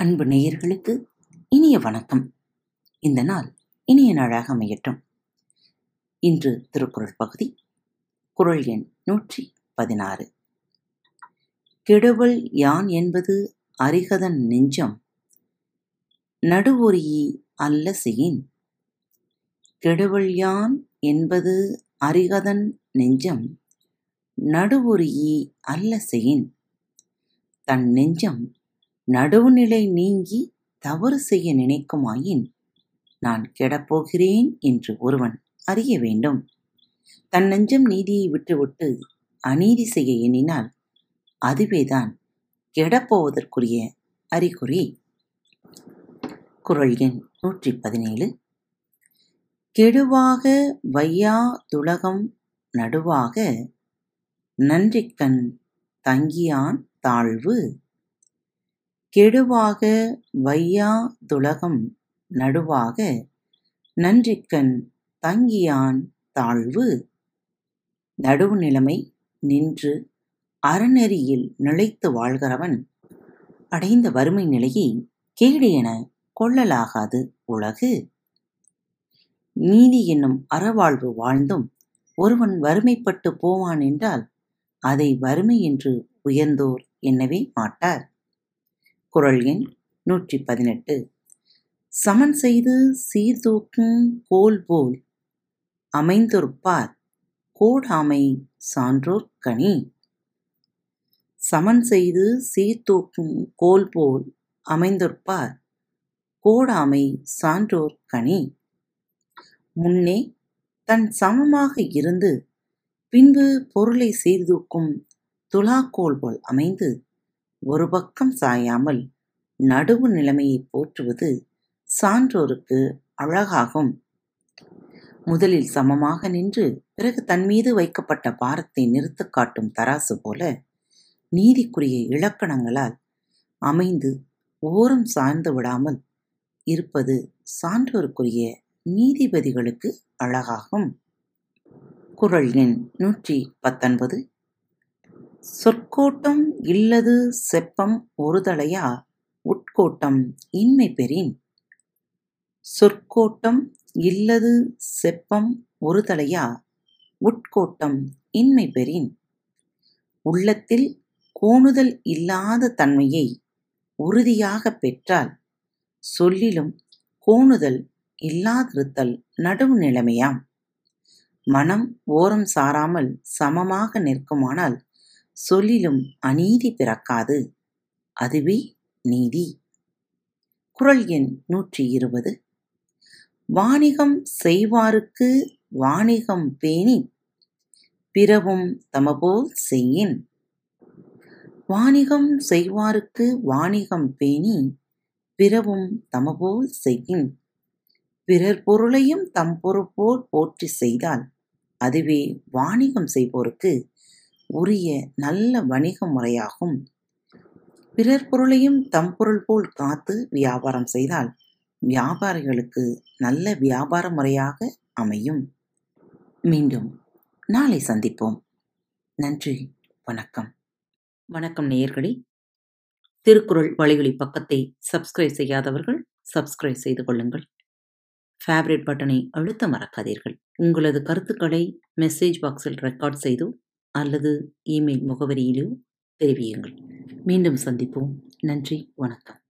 அன்பு நேயர்களுக்கு இனிய வணக்கம். இந்த நாள் இனிய நாளாக அமையட்டும். இன்று திருக்குறள் பகுதி குறள் எண் நூற்றி பதினாறு. கெடுவல் யான் என்பது அரிகதன் நெஞ்சம் நடுவொரியி அல்ல செயின் கெடுவல் யான் என்பது அரிகதன் நெஞ்சம் நடுவொரியி அல்ல செயின் தன் நெஞ்சம் நடுவுநிலை நீங்கி தவறு செய்ய நினைக்குமாயின் நான் கெடப்போகிறேன் என்று ஒருவன் அறிய வேண்டும். தன் நெஞ்சம் நீதியை விட்டுவிட்டு அநீதி செய்ய எண்ணினால் அதுவேதான் கெடப்போவதற்குரிய அறிகுறி. குரல் எண் நூற்றி பதினேழு கெடுவாக வையா துலகம் நடுவாக நன்றிக்கண் தங்கியான் தாழ்வு கெடுவாக வையா துலகம் நடுவாக நன்றிக்கண் தங்கியான் தாழ்வு. நடுவு நிலைமை நின்று அறநெறியில் நிலைத்து வாழ்கிறவன் அடைந்த வறுமை நிலையை கேடு என கொள்ளலாகாது உலகு. நீதி என்னும் அறவாழ்வு வாழ்ந்தும் ஒருவன் வறுமைப்பட்டு போவான் என்றால் அதை வறுமை என்று உயர்ந்தோர் என்னவே மாட்டார். குரல் எண் நூற்றி பதினெட்டு சமன் செய்து சீர்தூக்கும் கோல் போல் அமைந்தொருப்பார் கோடாமை சான்றோர் கனி. சமன் செய்து சீர்தூக்கும் கோல் போல் அமைந்தொருப்பார் கோடாமை சான்றோர் கனி. முன்னே தன் சமமாக இருந்து பின்பு பொருளை சீர்தூக்கும் துலாக்கோல் போல் அமைந்து ஒரு பக்கம் சாயாமல் நடுவு நிலைமையை போற்றுவது சான்றோருக்கு அழகாகும். முதலில் சமமாக நின்று பிறகு தன் மீது வைக்கப்பட்ட பாரத்தை நிறுத்து காட்டும் தராசு போல நீதிக்குரிய இலக்கணங்களால் அமைந்து ஓரம் சார்ந்து விடாமல் இருப்பது சான்றோருக்குரிய நீதிபதிகளுக்கு அழகாகும். குரல் எண் நூற்றி பத்தொன்பது. சொற்கோட்டம் இல்லது செப்பம் ஒருதலையா? உட்கோட்டம் இன்மை பெறின். சொற்கோட்டம் இல்லது செப்பம் ஒருதலையா? உட்கோட்டம் இன்மை பெறின். உள்ளத்தில் கோணுதல் இல்லாத தன்மையை உறுதியாக பெற்றால் சொல்லிலும் கோணுதல் இல்லாதிருத்தல் நடுவு நிலைமையாம். மனம் ஓரம் சாராமல் சமமாக நிற்குமானால் சொல்லிலும் அநீதி பிறக்காது. அதுவே நீதி. குரல் எண் நூற்றி இருபது. வாணிகம் செய்வாருக்கு வாணிகம் பேணி பிறவும் தமபோல் செய்யின். வாணிகம் செய்வாருக்கு வாணிகம் பேணி பிறவும் தமபோல் செய்யின். பிறர் பொருளையும் தம் பொறுப்போல் போற்றி செய்தால் அதுவே வாணிகம் செய்வோருக்கு உரிய நல்ல வணிக முறையாகும். பிறர் பொருளையும் தம் பொருள் போல் காத்து வியாபாரம் செய்தால் வியாபாரிகளுக்கு நல்ல வியாபார முறையாக அமையும். மீண்டும் நாளை சந்திப்போம். நன்றி வணக்கம். வணக்கம் நேயர்களே. திருக்குறள் வழிகளி பக்கத்தை சப்ஸ்கிரைப் செய்யாதவர்கள் சப்ஸ்கிரைப் செய்து கொள்ளுங்கள். ஃபேவரட் பட்டனை அழுத்த மறக்காதீர்கள். உங்களது கருத்துக்களை மெசேஜ் பாக்ஸில் ரெக்கார்ட் செய்து அல்லது இமெயில் முகவரியிலோ தெரிவியுங்கள். மீண்டும் சந்திப்போம். நன்றி. வணக்கம்.